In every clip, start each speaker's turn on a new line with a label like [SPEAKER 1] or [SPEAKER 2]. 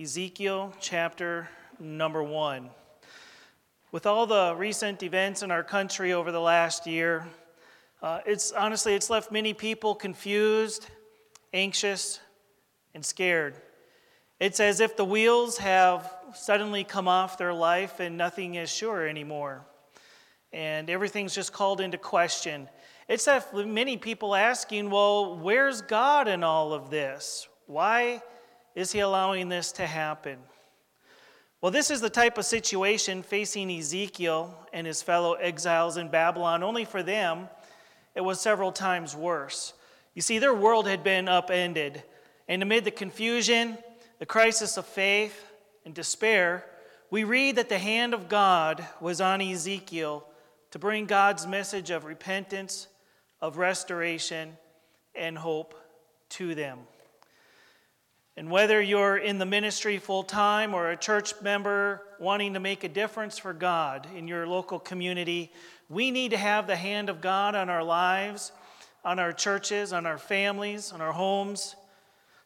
[SPEAKER 1] Ezekiel chapter number one. With all the recent events in our country over the last year, uh, it's honestly it's left many people confused, anxious, and scared. It's as if the wheels have suddenly come off their life and nothing is sure anymore. And everything's just called into question. It's that many people asking, well, where's God in all of this? Why is He allowing this to happen? Well, this is the type of situation facing Ezekiel and his fellow exiles in Babylon. Only for them, it was several times worse. You see, their world had been upended. And amid the confusion, the crisis of faith, and despair, we read that the hand of God was on Ezekiel to bring God's message of repentance of restoration and hope to them. And whether you're in the ministry full time or a church member wanting to make a difference for God in your local community, we need to have the hand of God on our lives, on our churches, on our families, on our homes,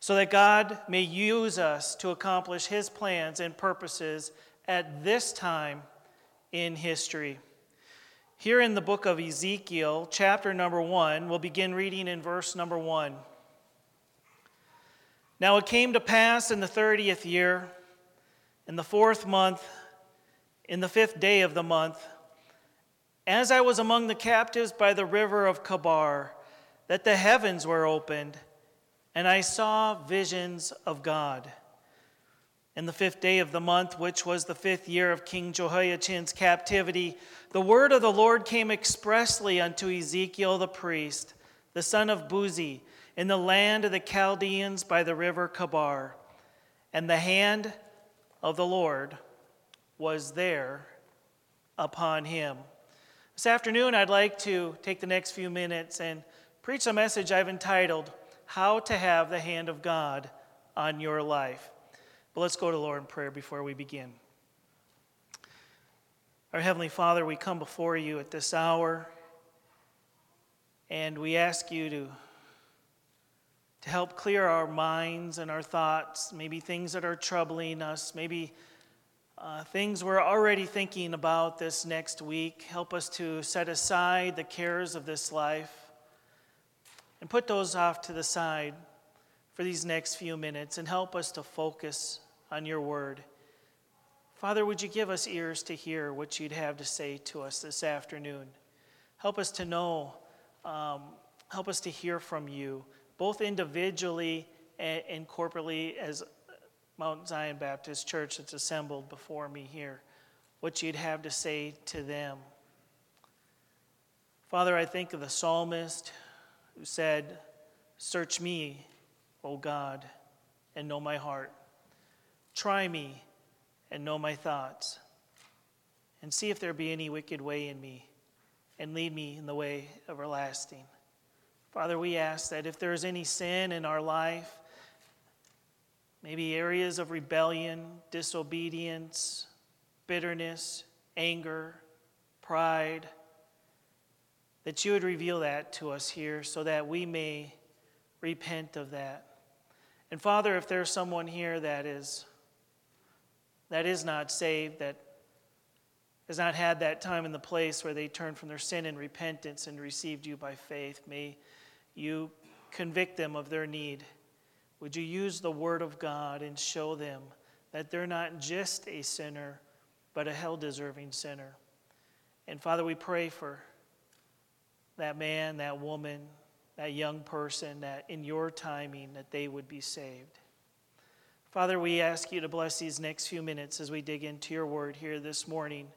[SPEAKER 1] so that God may use us to accomplish His plans and purposes at this time in history. Here in the book of Ezekiel, chapter number one, we'll begin reading in verse number one. Now it came to pass in the thirtieth year, in the fourth month, in the fifth day of the month, as I was among the captives by the river of Chebar, that the heavens were opened, and I saw visions of God. In the fifth day of the month, which was the fifth year of King Jehoiachin's captivity, the word of the Lord came expressly unto Ezekiel the priest, the son of Buzi, in the land of the Chaldeans by the river Chebar. And the hand of the Lord was there upon him. This afternoon, I'd like to take the next few minutes and preach a message I've entitled, How to Have the Hand of God on Your Life. But let's go to Lord in prayer before we begin. Our Heavenly Father, we come before you at this hour and we ask you to, to help clear our minds and our thoughts, maybe things that are troubling us, maybe uh, things we're already thinking about this next week. Help us to set aside the cares of this life and put those off to the side for these next few minutes and help us to focus on your word. Father, would you give us ears to hear what you'd have to say to us this afternoon? Help us to know, um, help us to hear from you, both individually and, corporately as Mount Zion Baptist Church that's assembled before me here, what you'd have to say to them. Father, I think of the psalmist who said, Search me, O God, and know my heart. Try me and know my thoughts, and see if there be any wicked way in me, and lead me in the way everlasting. Father, we ask that if there is any sin in our life, maybe areas of rebellion, disobedience, bitterness, anger, pride, that you would reveal that to us here so that we may repent of that. And Father, if there's someone here that is that is not saved, that has not had that time in the place where they turned from their sin and repentance and received you by faith. May you convict them of their need. Would you use the Word of God and show them that they're not just a sinner, but a hell deserving sinner? And Father, we pray for that man, that woman, that young person, that in your timing, that they would be saved. Father, we ask you to bless these next few minutes as we dig into your word here this morning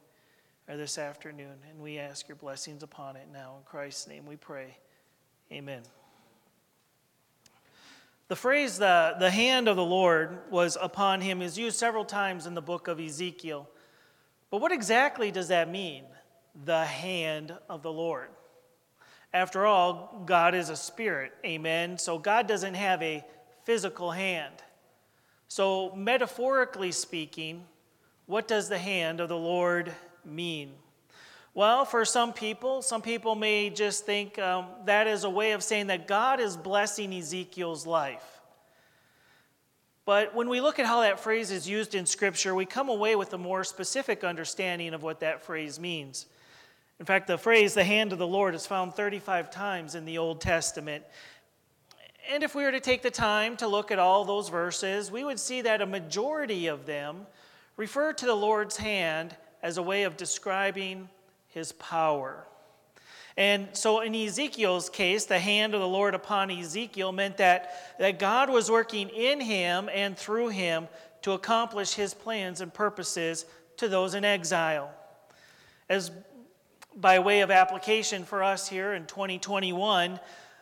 [SPEAKER 1] or this afternoon. And we ask your blessings upon it now. In Christ's name we pray. Amen. The phrase, the, the hand of the Lord was upon him, is used several times in the book of Ezekiel. But what exactly does that mean? The hand of the Lord. After all, God is a spirit. Amen. So God doesn't have a physical hand. So, metaphorically speaking, what does the hand of the Lord mean? Well, for some people, some people may just think um, that is a way of saying that God is blessing Ezekiel's life. But when we look at how that phrase is used in Scripture, we come away with a more specific understanding of what that phrase means. In fact, the phrase, the hand of the Lord, is found 35 times in the Old Testament. And if we were to take the time to look at all those verses, we would see that a majority of them refer to the Lord's hand as a way of describing his power. And so in Ezekiel's case, the hand of the Lord upon Ezekiel meant that, that God was working in him and through him to accomplish his plans and purposes to those in exile. As by way of application for us here in 2021,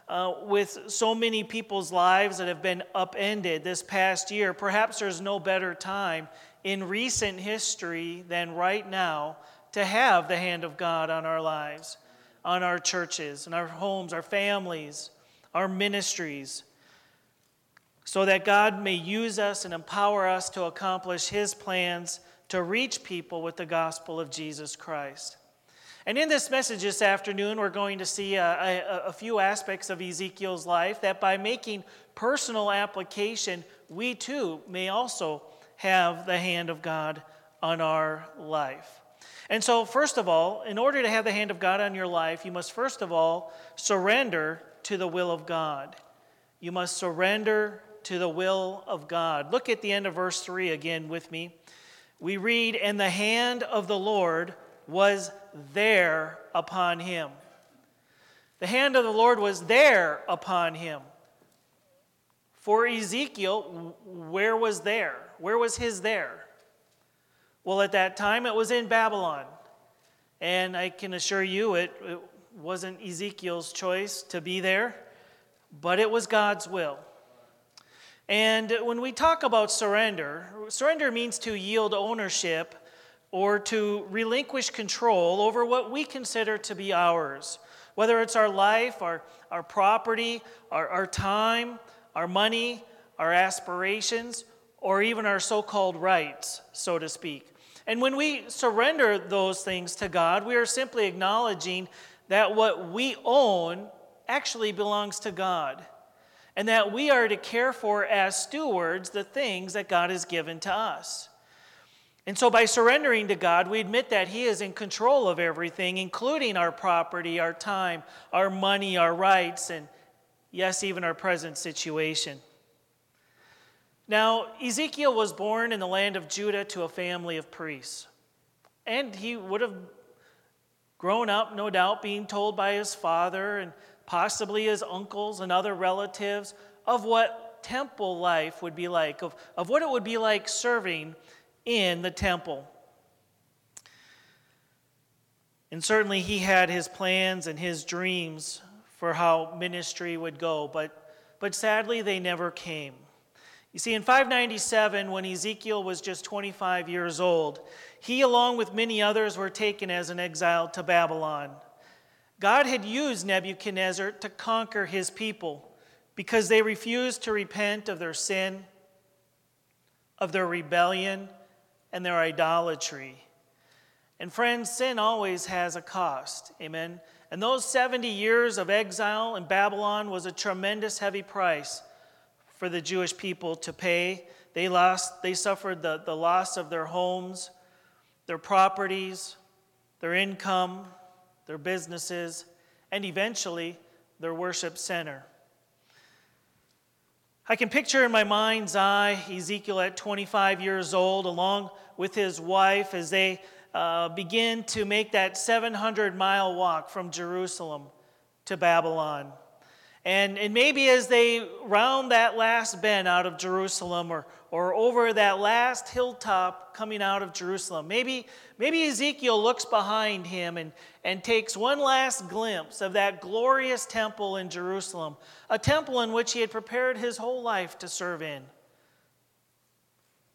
[SPEAKER 1] uh, with so many people's lives that have been upended this past year, perhaps there's no better time in recent history than right now to have the hand of God on our lives on our churches and our homes, our families, our ministries, so that God may use us and empower us to accomplish His plans to reach people with the gospel of Jesus Christ. And in this message this afternoon, we're going to see a, a, a, few aspects of Ezekiel's life that by making personal application, we too may also have the hand of God on our life. And so, first of all, in order to have the hand of God on your life, you must first of all surrender to the will of God. You must surrender to the will of God. Look at the end of verse 3 again with me. We read, And the hand of the Lord was there upon him. The hand of the Lord was there upon him. For Ezekiel, where was there? Where was his there? Well, at that time, it was in Babylon. And I can assure you, it, it wasn't Ezekiel's choice to be there, but it was God's will. And when we talk about surrender, surrender means to yield ownership or to relinquish control over what we consider to be ours, whether it's our life, our, our property, our, our time, our money, our aspirations, or even our so called rights, so to speak. And when we surrender those things to God, we are simply acknowledging that what we own actually belongs to God. And that we are to care for as stewards the things that God has given to us. And so, by surrendering to God, we admit that He is in control of everything, including our property, our time, our money, our rights, and yes, even our present situation. Now, Ezekiel was born in the land of Judah to a family of priests. And he would have grown up, no doubt, being told by his father and possibly his uncles and other relatives of what temple life would be like, of, of what it would be like serving in the temple. And certainly he had his plans and his dreams for how ministry would go, but, but sadly they never came. You see, in 597, when Ezekiel was just 25 years old, he, along with many others, were taken as an exile to Babylon. God had used Nebuchadnezzar to conquer his people because they refused to repent of their sin, of their rebellion, and their idolatry. And friends, sin always has a cost. Amen. And those 70 years of exile in Babylon was a tremendous heavy price for the Jewish people to pay. They, lost, they suffered the, the loss of their homes, their properties, their income, their businesses, and eventually their worship center. I can picture in my mind's eye Ezekiel at 25 years old, along with his wife, as they uh, begin to make that 700 mile walk from Jerusalem to Babylon. And, and maybe as they round that last bend out of Jerusalem or, or over that last hilltop coming out of Jerusalem, maybe, maybe Ezekiel looks behind him and, and takes one last glimpse of that glorious temple in Jerusalem, a temple in which he had prepared his whole life to serve in,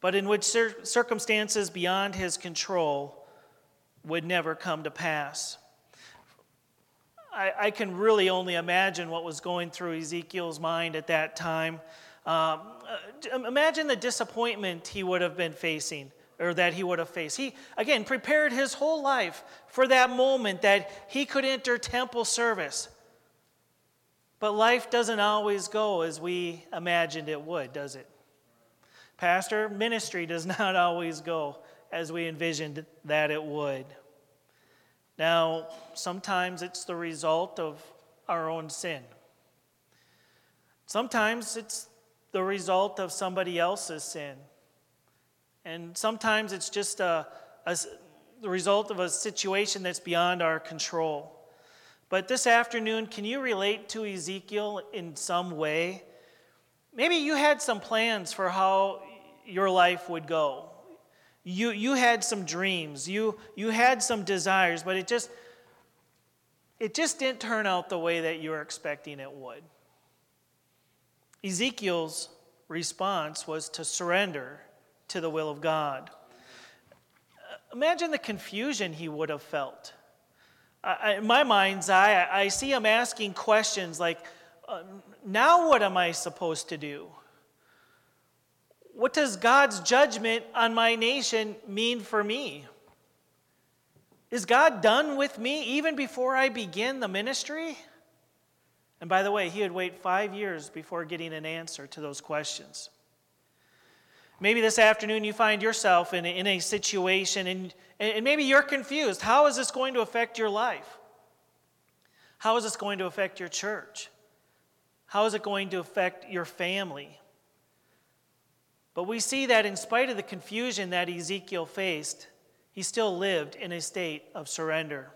[SPEAKER 1] but in which cir- circumstances beyond his control would never come to pass. I, I, can really only imagine what was going through Ezekiel's mind at that time. Um, uh, imagine the disappointment he would have been facing or that he would have faced. He, again, prepared his whole life for that moment that he could enter temple service. But life doesn't always go as we imagined it would, does it? Pastor, ministry does not always go as we envisioned that it would. Now, sometimes it's the result of our own sin. Sometimes it's the result of somebody else's sin. And sometimes it's just a, a, the result of a situation that's beyond our control. But this afternoon, can you relate to Ezekiel in some way? Maybe you had some plans for how your life would go. You, you had some dreams, you, you had some desires, but it just, it just didn't turn out the way that you were expecting it would. Ezekiel's response was to surrender to the will of God. Imagine the confusion he would have felt. I, in my mind's eye, I see him asking questions like, uh, Now what am I supposed to do? What does God's judgment on my nation mean for me? Is God done with me even before I begin the ministry? And by the way, he would wait five years before getting an answer to those questions. Maybe this afternoon you find yourself in a, in a situation and, and maybe you're confused. How is this going to affect your life? How is this going to affect your church? How is it going to affect your family? But we see that in spite of the confusion that Ezekiel faced, he still lived in a state of surrender.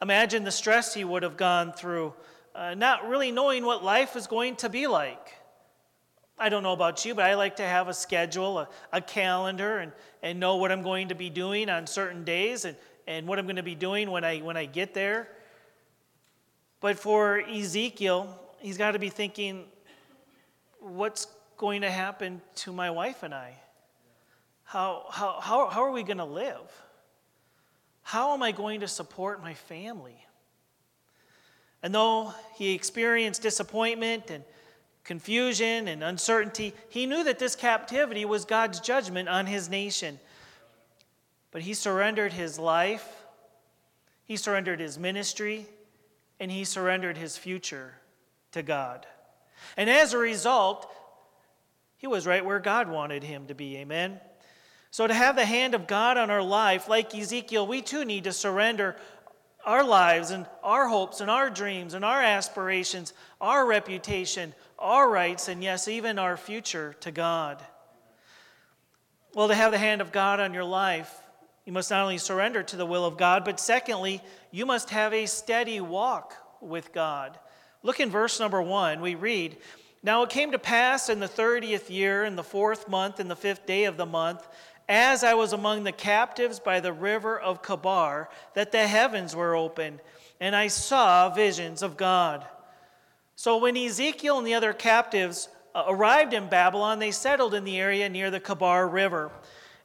[SPEAKER 1] Imagine the stress he would have gone through, uh, not really knowing what life is going to be like. I don't know about you, but I like to have a schedule, a, a calendar, and, and know what I'm going to be doing on certain days and, and what I'm going to be doing when I, when I get there. But for Ezekiel, he's got to be thinking, what's going to happen to my wife and I? How, how, how, how are we going to live? How am I going to support my family? And though he experienced disappointment and confusion and uncertainty, he knew that this captivity was God's judgment on his nation. But he surrendered his life, he surrendered his ministry, and he surrendered his future to God. And as a result, he was right where God wanted him to be. Amen. So, to have the hand of God on our life, like Ezekiel, we too need to surrender our lives and our hopes and our dreams and our aspirations, our reputation, our rights, and yes, even our future to God. Well, to have the hand of God on your life, you must not only surrender to the will of God, but secondly, you must have a steady walk with God. Look in verse number one. We read, Now it came to pass in the thirtieth year, in the fourth month, in the fifth day of the month, as I was among the captives by the river of Chebar, that the heavens were opened, and I saw visions of God. So when Ezekiel and the other captives uh, arrived in Babylon, they settled in the area near the Chebar River.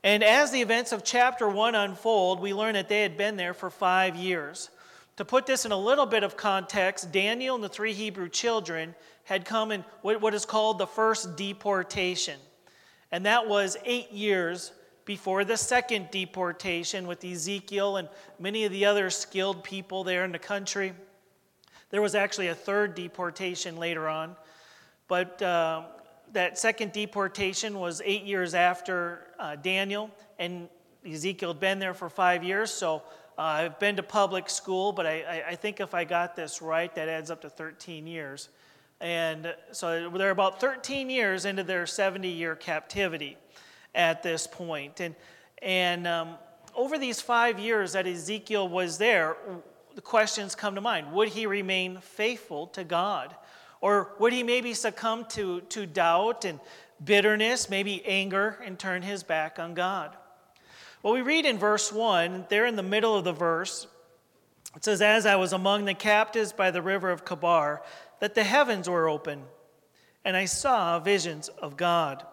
[SPEAKER 1] And as the events of chapter 1 unfold, we learn that they had been there for five years. To put this in a little bit of context, Daniel and the three Hebrew children had come in what is called the first deportation. And that was eight years before the second deportation with Ezekiel and many of the other skilled people there in the country. There was actually a third deportation later on, but uh, that second deportation was eight years after uh, Daniel, and Ezekiel had been there for five years. So uh, I've been to public school, but I, I, think if I got this right, that adds up to 13 years. And so they're about 13 years into their 70 year captivity at this point. And, and um, over these five years that Ezekiel was there, the questions come to mind. Would he remain faithful to God? Or would he maybe succumb to, to doubt and bitterness, maybe anger, and turn his back on God? Well, we read in verse 1, there in the middle of the verse, it says, As I was among the captives by the river of Chebar, that the heavens were open, and I saw visions of God.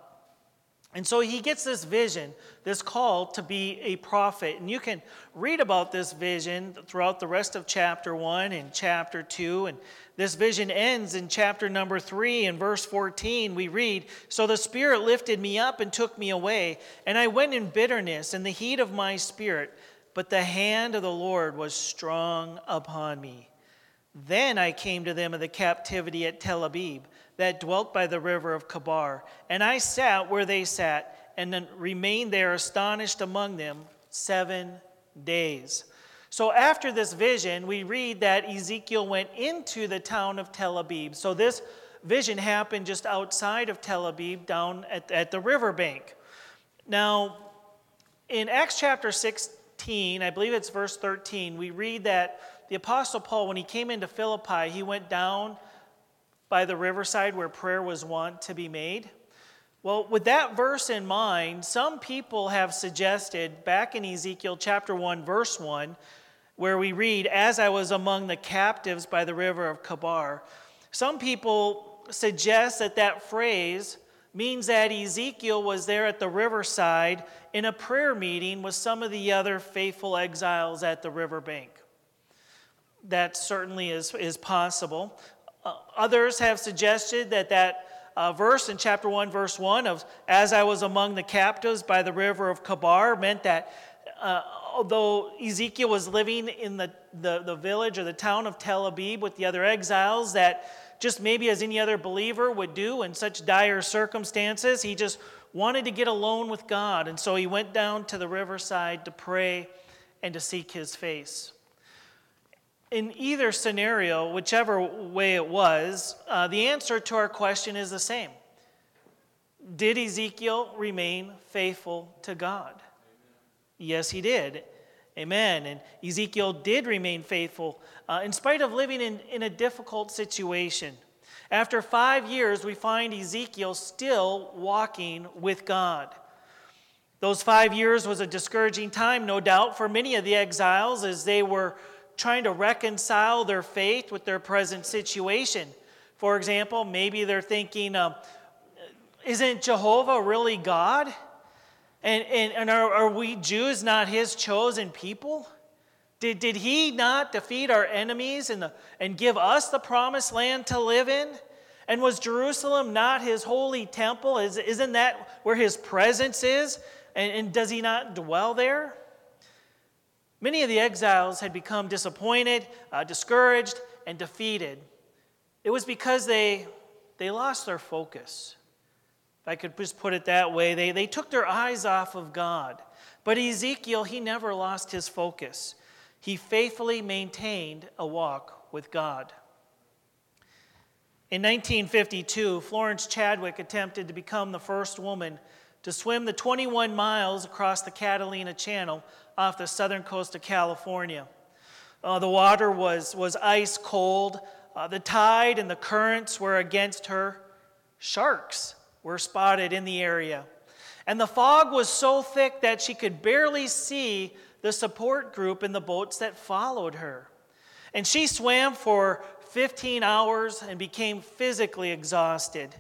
[SPEAKER 1] And so he gets this vision, this call to be a prophet. And you can read about this vision throughout the rest of chapter 1 and chapter 2. And this vision ends in chapter number 3 and verse 14. We read So the Spirit lifted me up and took me away, and I went in bitterness and the heat of my spirit, but the hand of the Lord was strong upon me. Then I came to them of the captivity at Tel Abib that dwelt by the river of Chebar. And I sat where they sat, and then remained there astonished among them seven days. So after this vision, we read that Ezekiel went into the town of Tel Abib. So this vision happened just outside of Tel Abib, down at, at the riverbank. Now, in Acts chapter 16, I believe it's verse 13, we read that the Apostle Paul, when he came into Philippi, he went down by the riverside where prayer was wont to be made. Well, with that verse in mind, some people have suggested back in Ezekiel chapter 1, verse 1, where we read, As I was among the captives by the river of Chebar, some people suggest that that phrase means that Ezekiel was there at the riverside in a prayer meeting with some of the other faithful exiles at the riverbank. That certainly is, is possible. Uh, others have suggested that that uh, verse in chapter 1, verse 1 of as I was among the captives by the river of Chebar meant that uh, although Ezekiel was living in the, the, the village or the town of Tel Abib with the other exiles, that just maybe as any other believer would do in such dire circumstances, he just wanted to get alone with God. And so he went down to the riverside to pray and to seek his face in either scenario, whichever way it was, uh, the answer to our question is the same. Did Ezekiel remain faithful to God? Amen. Yes, he did. Amen. And Ezekiel did remain faithful uh, in spite of living in, in a difficult situation. After five years, we find Ezekiel still walking with God. Those five years was a discouraging time, no doubt, for many of the exiles as they were trying to reconcile their faith with their present situation. For example, maybe they're thinking, uh, isn't Jehovah really God? And, and, and are, are we Jews not his chosen people? Did, did he not defeat our enemies and, the, and give us the promised land to live in? And was Jerusalem not his holy temple? Is, isn't that where his presence is? And, and does he not dwell there? Many of the exiles had become disappointed, uh, discouraged, and defeated. It was because they, they lost their focus. If I could just put it that way, they, they took their eyes off of God. But Ezekiel, he never lost his focus. He faithfully maintained a walk with God. In 1952, Florence Chadwick attempted to become the first woman to swim the 21 miles across the Catalina Channel off the southern coast of California. Uh, the water was, was ice cold. Uh, the tide and the currents were against her. Sharks were spotted in the area. And the fog was so thick that she could barely see the support group in the boats that followed her. And she swam for 15 hours and became physically exhausted.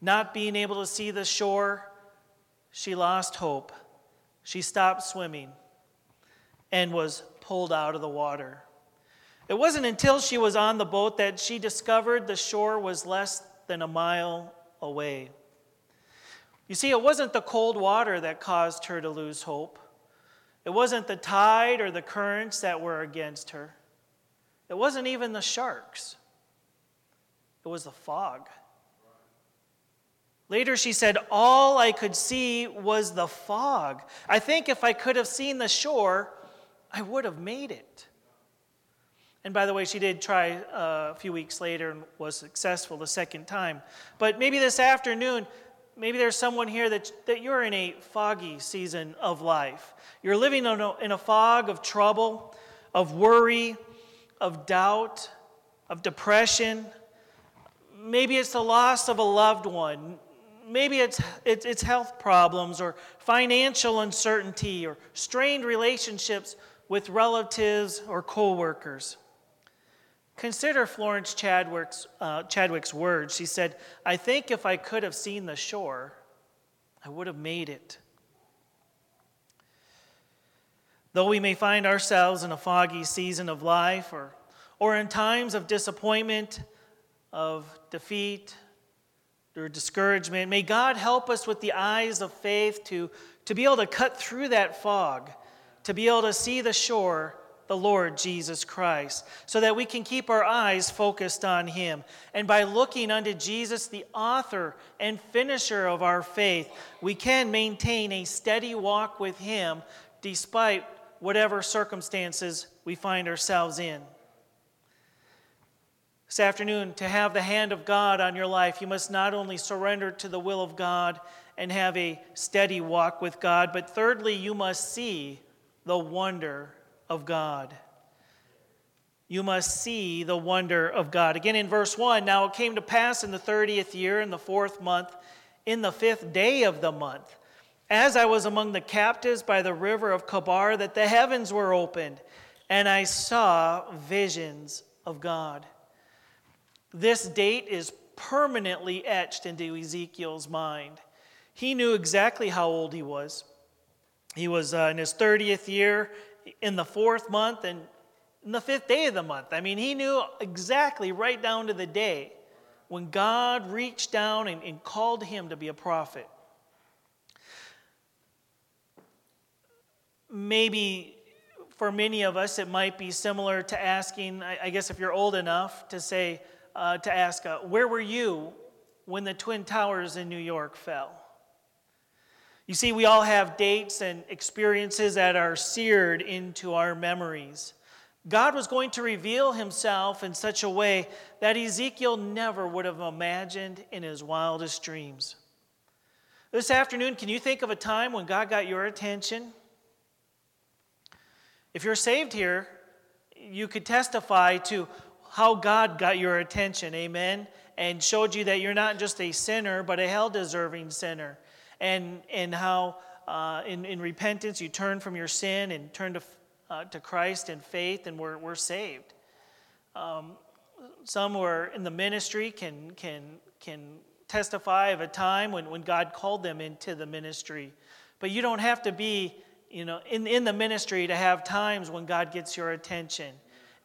[SPEAKER 1] Not being able to see the shore, she lost hope. She stopped swimming and was pulled out of the water. It wasn't until she was on the boat that she discovered the shore was less than a mile away. You see, it wasn't the cold water that caused her to lose hope. It wasn't the tide or the currents that were against her. It wasn't even the sharks. It was the fog. Later, she said, All I could see was the fog. I think if I could have seen the shore, I would have made it. And by the way, she did try uh, a few weeks later and was successful the second time. But maybe this afternoon, maybe there's someone here that, that you're in a foggy season of life. You're living in a, in a fog of trouble, of worry, of doubt, of depression. Maybe it's the loss of a loved one. Maybe it's, it's, health problems or financial uncertainty or strained relationships with relatives or coworkers. Consider Florence Chadwick's, uh, Chadwick's words. She said, I think if I could have seen the shore, I would have made it. Though we may find ourselves in a foggy season of life or, or in times of disappointment, of defeat, or discouragement, may God help us with the eyes of faith to, to be able to cut through that fog to be able to see the shore the Lord Jesus Christ, so that we can keep our eyes focused on Him. And by looking unto Jesus, the author and finisher of our faith, we can maintain a steady walk with Him despite whatever circumstances we find ourselves in. This afternoon, to have the hand of God on your life, you must not only surrender to the will of God and have a steady walk with God, but thirdly, you must see the wonder of God. You must see the wonder of God. Again, in verse 1 Now it came to pass in the 30th year, in the fourth month, in the fifth day of the month, as I was among the captives by the river of Chebar, that the heavens were opened, and I saw visions of God. This date is permanently etched into Ezekiel's mind. He knew exactly how old he was. He was uh, in his 30th year, in the fourth month, and in the fifth day of the month. I mean, he knew exactly right down to the day when God reached down and, and called him to be a prophet. Maybe for many of us, it might be similar to asking, I guess, if you're old enough to say, uh, to ask, uh, where were you when the Twin Towers in New York fell? You see, we all have dates and experiences that are seared into our memories. God was going to reveal himself in such a way that Ezekiel never would have imagined in his wildest dreams. This afternoon, can you think of a time when God got your attention? If you're saved here, you could testify to how God got your attention, amen, and showed you that you're not just a sinner, but a hell deserving sinner and, and how uh, in, in repentance you turn from your sin and turn to, uh, to Christ in faith and we're, we're saved. Um, some who are in the ministry can, can, can testify of a time when, when God called them into the ministry. But you don't have to be you know, in, in the ministry to have times when God gets your attention.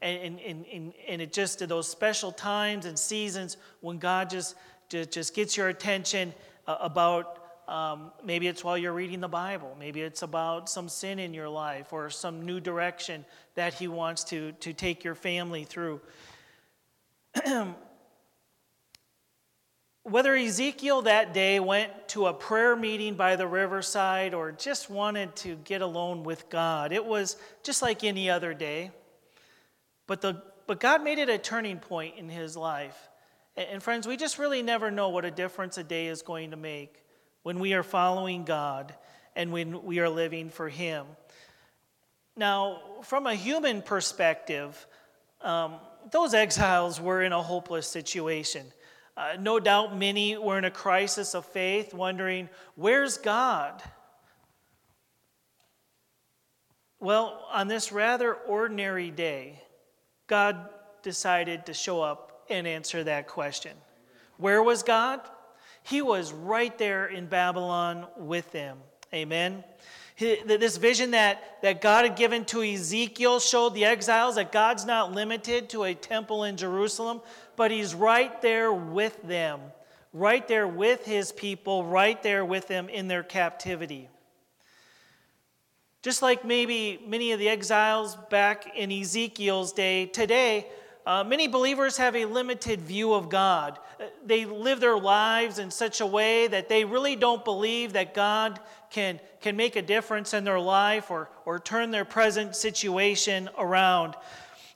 [SPEAKER 1] And, and, and, and it just, those special times and seasons when God just, just, gets your attention uh, about um, maybe it's while you're reading the Bible. Maybe it's about some sin in your life or some new direction that He wants to, to take your family through. Whether Ezekiel that day went to a prayer meeting by the riverside or just wanted to get alone with God, it was just like any other day. But, the, but God made it a turning point in his life. And, friends, we just really never know what a difference a day is going to make when we are following God and when we are living for Him. Now, from a human perspective, um, those exiles were in a hopeless situation. Uh, no doubt many were in a crisis of faith, wondering, where's God? Well, on this rather ordinary day, God decided to show up and answer that question. Where was God? He was right there in Babylon with them. Amen. This vision that, that God had given to Ezekiel showed the exiles that God's not limited to a temple in Jerusalem, but He's right there with them, right there with His people, right there with them in their captivity. Just like maybe many of the exiles back in Ezekiel's day, today uh, many believers have a limited view of God. Uh, they live their lives in such a way that they really don't believe that God can, can make a difference in their life or, or turn their present situation around.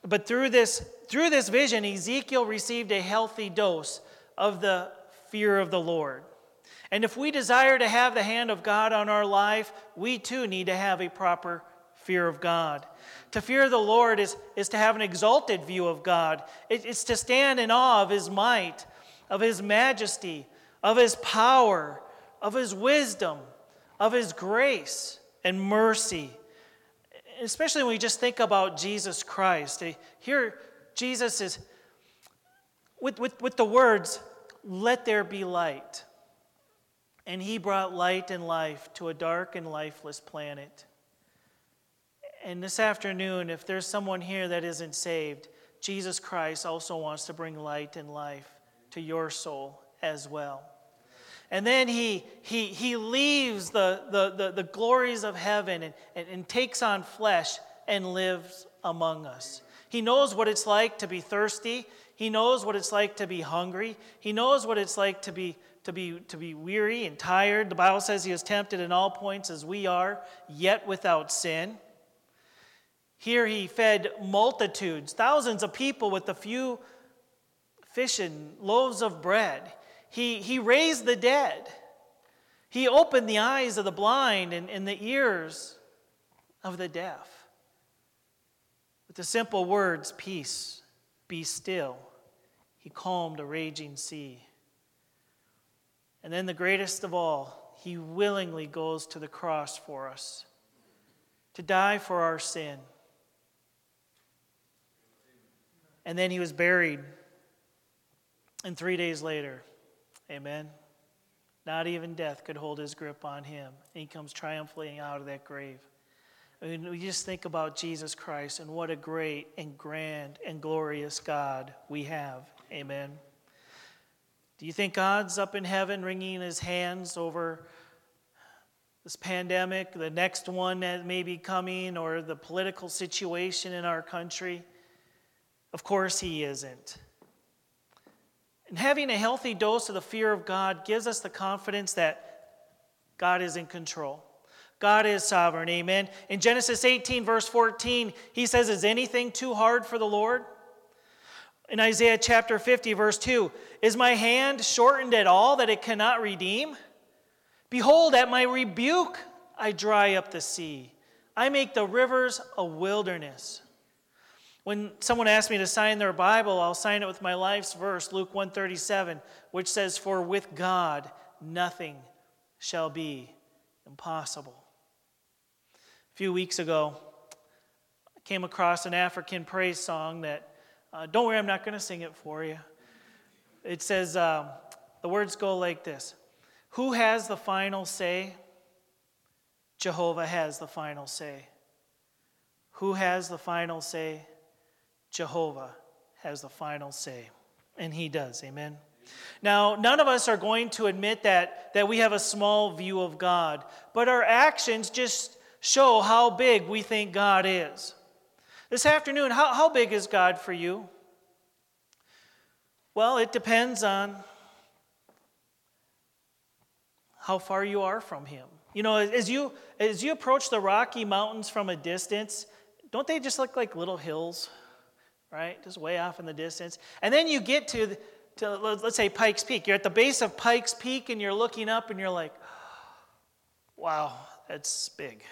[SPEAKER 1] But through this, through this vision, Ezekiel received a healthy dose of the fear of the Lord. And if we desire to have the hand of God on our life, we too need to have a proper fear of God. To fear the Lord is, is to have an exalted view of God, it, it's to stand in awe of His might, of His majesty, of His power, of His wisdom, of His grace and mercy. Especially when we just think about Jesus Christ. Eh, here, Jesus is, with, with, with the words, let there be light. And he brought light and life to a dark and lifeless planet. And this afternoon, if there's someone here that isn't saved, Jesus Christ also wants to bring light and life to your soul as well. And then he, he, he leaves the, the, the, the glories of heaven and, and, and takes on flesh and lives among us. He knows what it's like to be thirsty. He knows what it's like to be hungry. He knows what it's like to be, to be, to be weary and tired. The Bible says he was tempted in all points as we are, yet without sin. Here he fed multitudes, thousands of people with a few fish and loaves of bread. He, he raised the dead. He opened the eyes of the blind and, and the ears of the deaf. With the simple words, peace, be still, he calmed a raging sea. And then, the greatest of all, he willingly goes to the cross for us to die for our sin. And then he was buried. And three days later, amen, not even death could hold his grip on him. And he comes triumphantly out of that grave. I mean, we just think about Jesus Christ and what a great and grand and glorious God we have. Amen. Do you think God's up in heaven wringing his hands over this pandemic, the next one that may be coming, or the political situation in our country? Of course, he isn't. And having a healthy dose of the fear of God gives us the confidence that God is in control. God is sovereign. Amen. In Genesis 18, verse 14, he says, Is anything too hard for the Lord? In Isaiah chapter 50, verse 2, Is my hand shortened at all that it cannot redeem? Behold, at my rebuke I dry up the sea, I make the rivers a wilderness. When someone asks me to sign their Bible, I'll sign it with my life's verse, Luke 137, which says, For with God nothing shall be impossible. A few weeks ago, I came across an African praise song that, uh, don't worry, I'm not going to sing it for you. It says, um, the words go like this Who has the final say? Jehovah has the final say. Who has the final say? Jehovah has the final say. And he does. Amen. Now, none of us are going to admit that, that we have a small view of God, but our actions just show how big we think God is. This afternoon, how, how big is God for you? Well, it depends on how far you are from Him. You know, as you, as you approach the Rocky Mountains from a distance, don't they just look like little hills, right? Just way off in the distance. And then you get to, the, to let's say Pikes Peak. You're at the base of Pikes Peak and you're looking up and you're like, wow, that's big.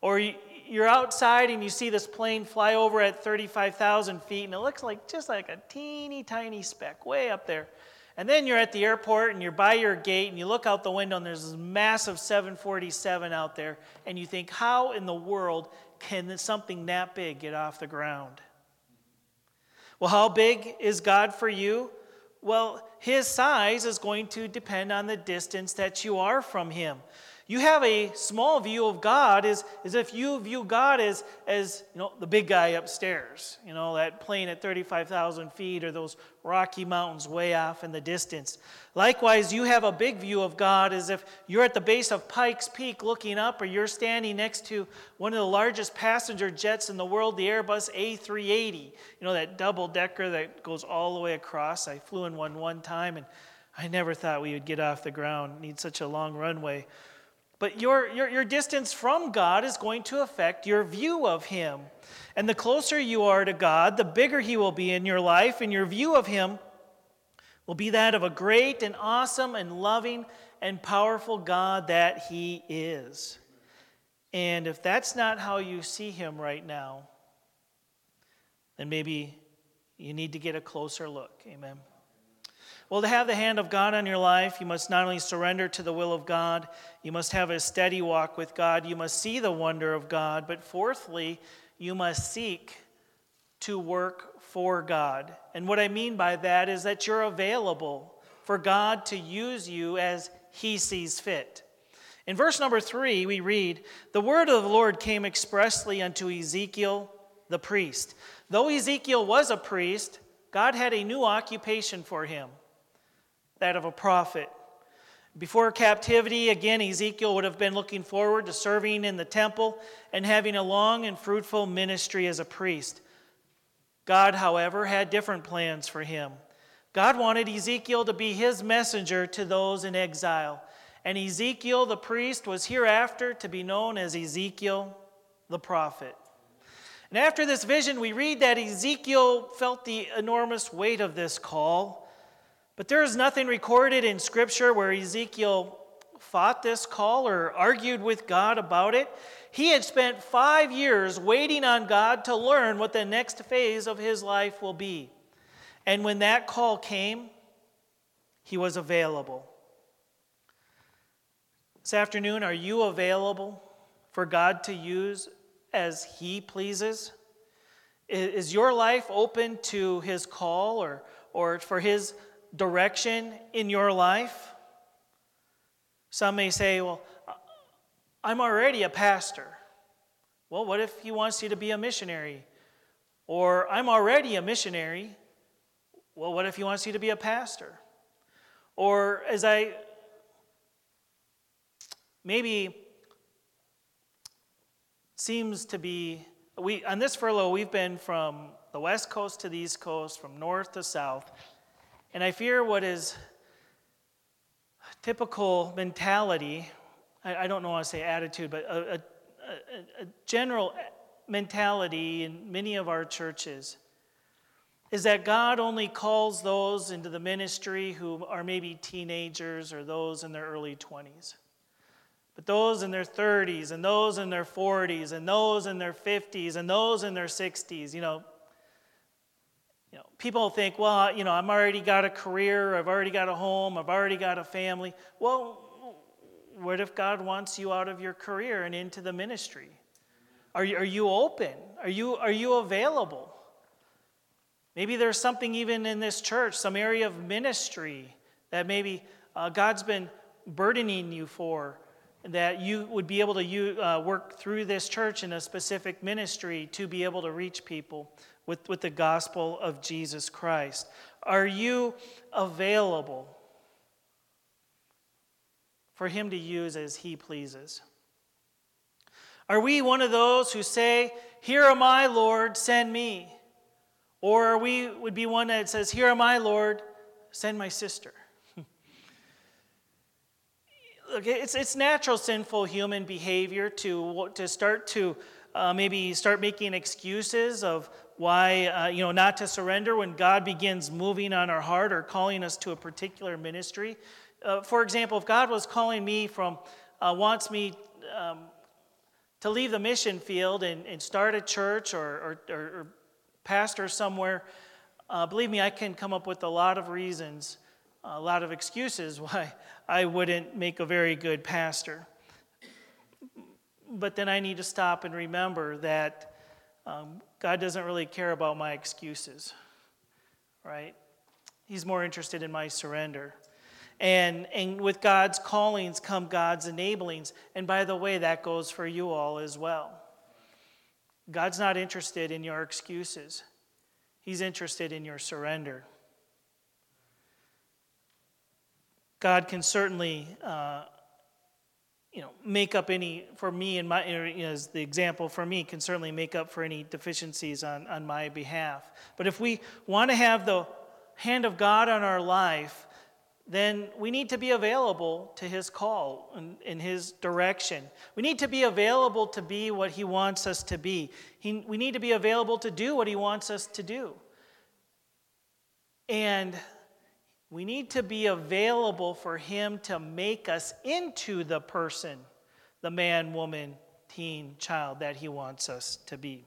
[SPEAKER 1] Or you're outside and you see this plane fly over at 35,000 feet and it looks like just like a teeny tiny speck way up there. And then you're at the airport and you're by your gate and you look out the window and there's this massive 747 out there and you think, how in the world can something that big get off the ground? Well, how big is God for you? Well, his size is going to depend on the distance that you are from him. You have a small view of God as, as if you view God as, as you know, the big guy upstairs, you know, that plane at 35,000 feet or those Rocky Mountains way off in the distance. Likewise, you have a big view of God as if you're at the base of Pikes Peak looking up or you're standing next to one of the largest passenger jets in the world, the Airbus A380, you know, that double decker that goes all the way across. I flew in one one time and I never thought we would get off the ground, need such a long runway. But your, your, your distance from God is going to affect your view of Him. And the closer you are to God, the bigger He will be in your life, and your view of Him will be that of a great and awesome and loving and powerful God that He is. And if that's not how you see Him right now, then maybe you need to get a closer look. Amen. Well, to have the hand of God on your life, you must not only surrender to the will of God, you must have a steady walk with God, you must see the wonder of God, but fourthly, you must seek to work for God. And what I mean by that is that you're available for God to use you as He sees fit. In verse number three, we read, The word of the Lord came expressly unto Ezekiel the priest. Though Ezekiel was a priest, God had a new occupation for him that of a prophet. Before captivity, again, Ezekiel would have been looking forward to serving in the temple and having a long and fruitful ministry as a priest. God, however, had different plans for him. God wanted Ezekiel to be his messenger to those in exile. And Ezekiel the priest was hereafter to be known as Ezekiel the prophet. And after this vision, we read that Ezekiel felt the enormous weight of this call but there is nothing recorded in Scripture where Ezekiel fought this call or argued with God about it. He had spent five years waiting on God to learn what the next phase of his life will be. And when that call came, he was available. This afternoon, are you available for God to use as He pleases? Is your life open to His call or, or for His direction in your life? Some may say, Well, I'm already a pastor. Well, what if he wants you to be a missionary? Or I'm already a missionary. Well, what if he wants you to be a pastor? Or as I maybe seems to be we on this furlough we've been from the west coast to the east coast, from north to south. And I fear what is typical mentality, I, I don't know how to say attitude, but a, a, a general mentality in many of our churches is that God only calls those into the ministry who are maybe teenagers or those in their early 20s. But those in their 30s and those in their 40s and those in their 50s and those in their 60s, you know, you know, people think, well, you know, I've already got a career, I've already got a home, I've already got a family. Well, what if God wants you out of your career and into the ministry? Are you, are you open? Are you, are you available? Maybe there's something even in this church, some area of ministry that maybe uh, God's been burdening you for, that you would be able to uh, work through this church in a specific ministry to be able to reach people with, with the gospel of Jesus Christ? Are you available for Him to use as He pleases? Are we one of those who say, Here am I, Lord, send me? Or are we would be one that says, Here am I, Lord, send my sister? Look, it's, it's natural sinful human behavior to, to start to uh, maybe start making excuses of why, uh, you know, not to surrender when God begins moving on our heart or calling us to a particular ministry. Uh, for example, if God was calling me from, uh, wants me um, to leave the mission field and, and start a church or, or, or pastor somewhere, uh, believe me, I can come up with a lot of reasons, a lot of excuses why I wouldn't make a very good pastor but then I need to stop and remember that um, God doesn't really care about my excuses, right? He's more interested in my surrender. And, and with God's callings come God's enablings. And by the way, that goes for you all as well. God's not interested in your excuses, He's interested in your surrender. God can certainly uh, you know, make up any, for me and my, you know, as the example for me, can certainly make up for any deficiencies on, on my behalf. But if we want to have the hand of God on our life, then we need to be available to His call and in His direction. We need to be available to be what He wants us to be. He, we need to be available to do what He wants us to do. And we need to be available for Him to make us into the person, the man, woman, teen, child that He wants us to be.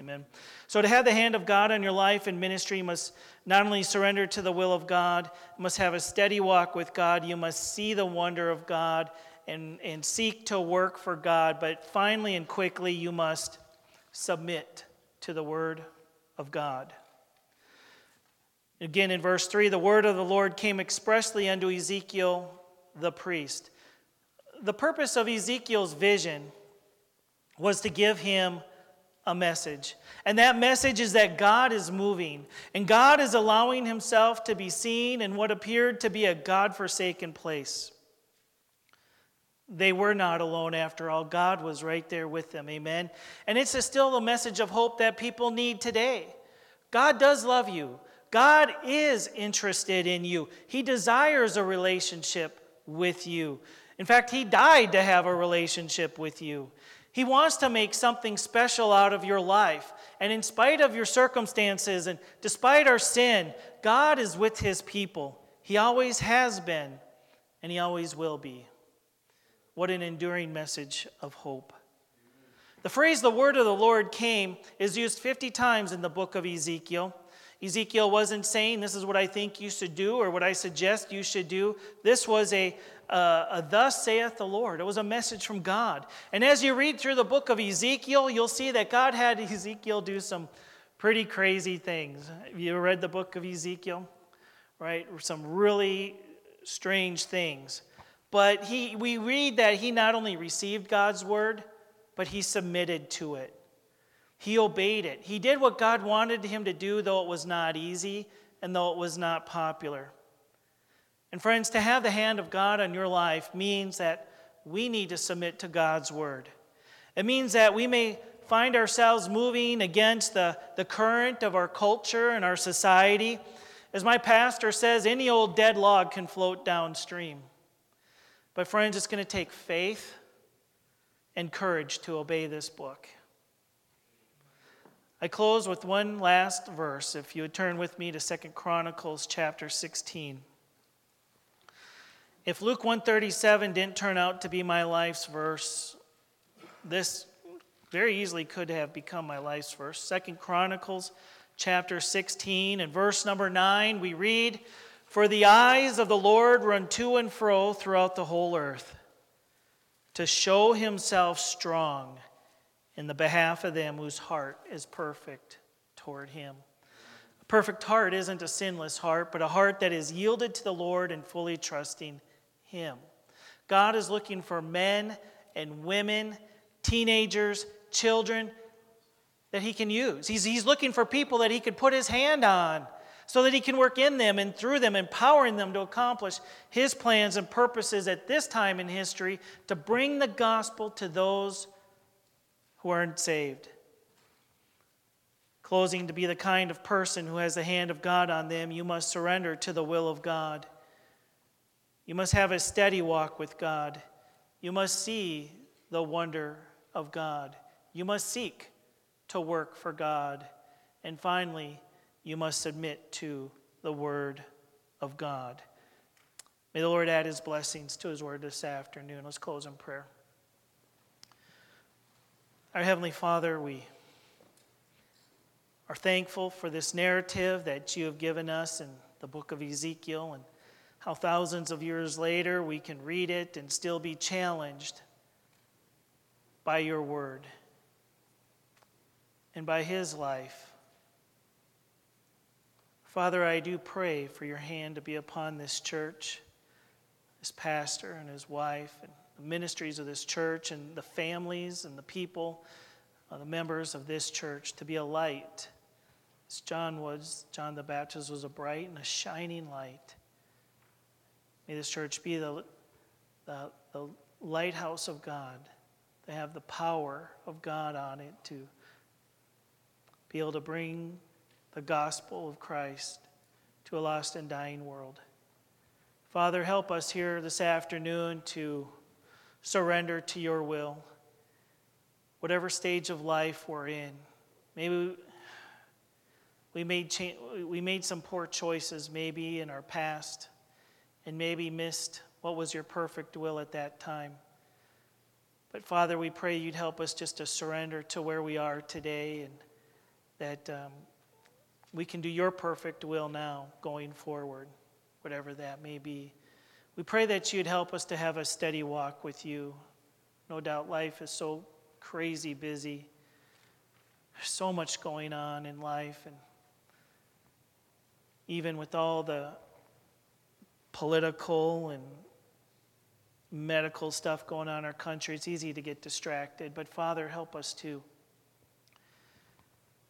[SPEAKER 1] Amen. So, to have the hand of God on your life and ministry, you must not only surrender to the will of God, you must have a steady walk with God. You must see the wonder of God and, and seek to work for God. But finally and quickly, you must submit to the Word of God. Again, in verse 3, the word of the Lord came expressly unto Ezekiel the priest. The purpose of Ezekiel's vision was to give him a message. And that message is that God is moving, and God is allowing himself to be seen in what appeared to be a God forsaken place. They were not alone after all. God was right there with them. Amen. And it's still a message of hope that people need today. God does love you. God is interested in you. He desires a relationship with you. In fact, He died to have a relationship with you. He wants to make something special out of your life. And in spite of your circumstances and despite our sin, God is with His people. He always has been, and He always will be. What an enduring message of hope. The phrase, the word of the Lord came, is used 50 times in the book of Ezekiel. Ezekiel wasn't saying, This is what I think you should do or what I suggest you should do. This was a, uh, a Thus saith the Lord. It was a message from God. And as you read through the book of Ezekiel, you'll see that God had Ezekiel do some pretty crazy things. Have you read the book of Ezekiel? Right? Some really strange things. But he, we read that he not only received God's word, but he submitted to it. He obeyed it. He did what God wanted him to do, though it was not easy and though it was not popular. And, friends, to have the hand of God on your life means that we need to submit to God's word. It means that we may find ourselves moving against the, the current of our culture and our society. As my pastor says, any old dead log can float downstream. But, friends, it's going to take faith and courage to obey this book. I close with one last verse. If you would turn with me to Second Chronicles chapter 16. If Luke 137 didn't turn out to be my life's verse, this very easily could have become my life's verse. Second Chronicles chapter 16 and verse number 9 we read, "For the eyes of the Lord run to and fro throughout the whole earth to show himself strong." In the behalf of them whose heart is perfect toward Him. A perfect heart isn't a sinless heart, but a heart that is yielded to the Lord and fully trusting Him. God is looking for men and women, teenagers, children that He can use. He's, he's looking for people that He could put His hand on so that He can work in them and through them, empowering them to accomplish His plans and purposes at this time in history to bring the gospel to those who aren't saved. Closing, to be the kind of person who has the hand of God on them, you must surrender to the will of God. You must have a steady walk with God. You must see the wonder of God. You must seek to work for God. And finally, you must submit to the Word of God. May the Lord add his blessings to his word this afternoon. Let's close in prayer. Our Heavenly Father, we are thankful for this narrative that you have given us in the book of Ezekiel and how thousands of years later we can read it and still be challenged by your word and by his life. Father, I do pray for your hand to be upon this church, this pastor and his wife, and the ministries of this church and the families and the people, uh, the members of this church, to be a light. As John was, John the Baptist was a bright and a shining light. May this church be the, the, the lighthouse of God, to have the power of God on it, to be able to bring the gospel of Christ to a lost and dying world. Father, help us here this afternoon to surrender to your will, whatever stage of life we're in. Maybe we made, cha- we made some poor choices, maybe in our past, and maybe missed what was your perfect will at that time. But Father, we pray you'd help us just to surrender to where we are today and that um, we can do your perfect will now going forward, whatever that may be. We pray that you'd help us to have a steady walk with you. No doubt life is so crazy busy. There's so much going on in life, and even with all the political and medical stuff going on in our country, it's easy to get distracted. But Father, help us to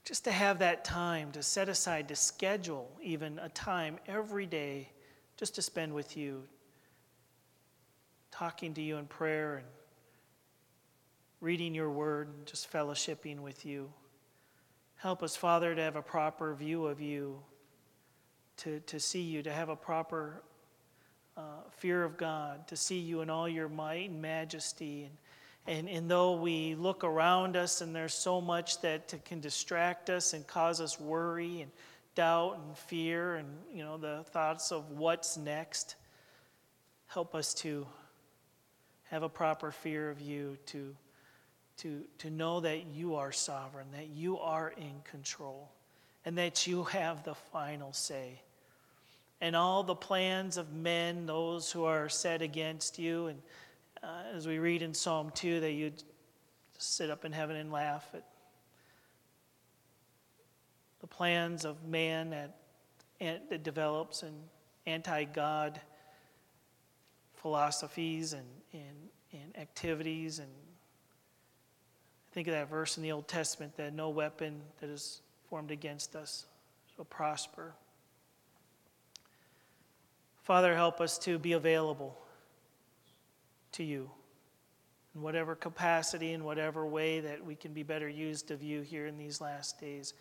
[SPEAKER 1] just to have that time to set aside, to schedule even a time every day just to spend with you, talking to you in prayer and reading your word and just fellowshipping with you. Help us, Father, to have a proper view of you, to, to see you, to have a proper uh, fear of God, to see you in all your might and majesty. And, and, and though we look around us and there's so much that can distract us and cause us worry and doubt and fear and you know the thoughts of what's next, help us to have a proper fear of you, to, to, to know that you are sovereign, that you are in control, and that you have the final say and all the plans of men, those who are set against you. And uh, as we read in Psalm 2, that you sit up in heaven and laugh at the plans of man that, that develops and anti God philosophies and, and, and activities. And think of that verse in the Old Testament that no weapon that is formed against us shall prosper. Father, help us to be available to you in whatever capacity, in whatever way that we can be better used of you here in these last days,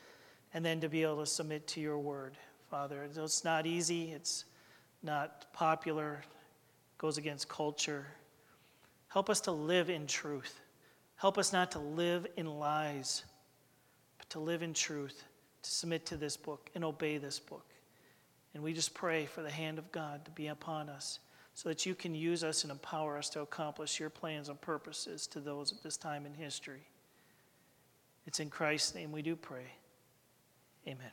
[SPEAKER 1] and then to be able to submit to your word, Father. It's not easy, it's not popular, it goes against culture. Help us to live in truth. Help us not to live in lies, but to live in truth, to submit to this book and obey this book. And we just pray for the hand of God to be upon us so that you can use us and empower us to accomplish your plans and purposes to those at this time in history. It's in Christ's name we do pray. Amen.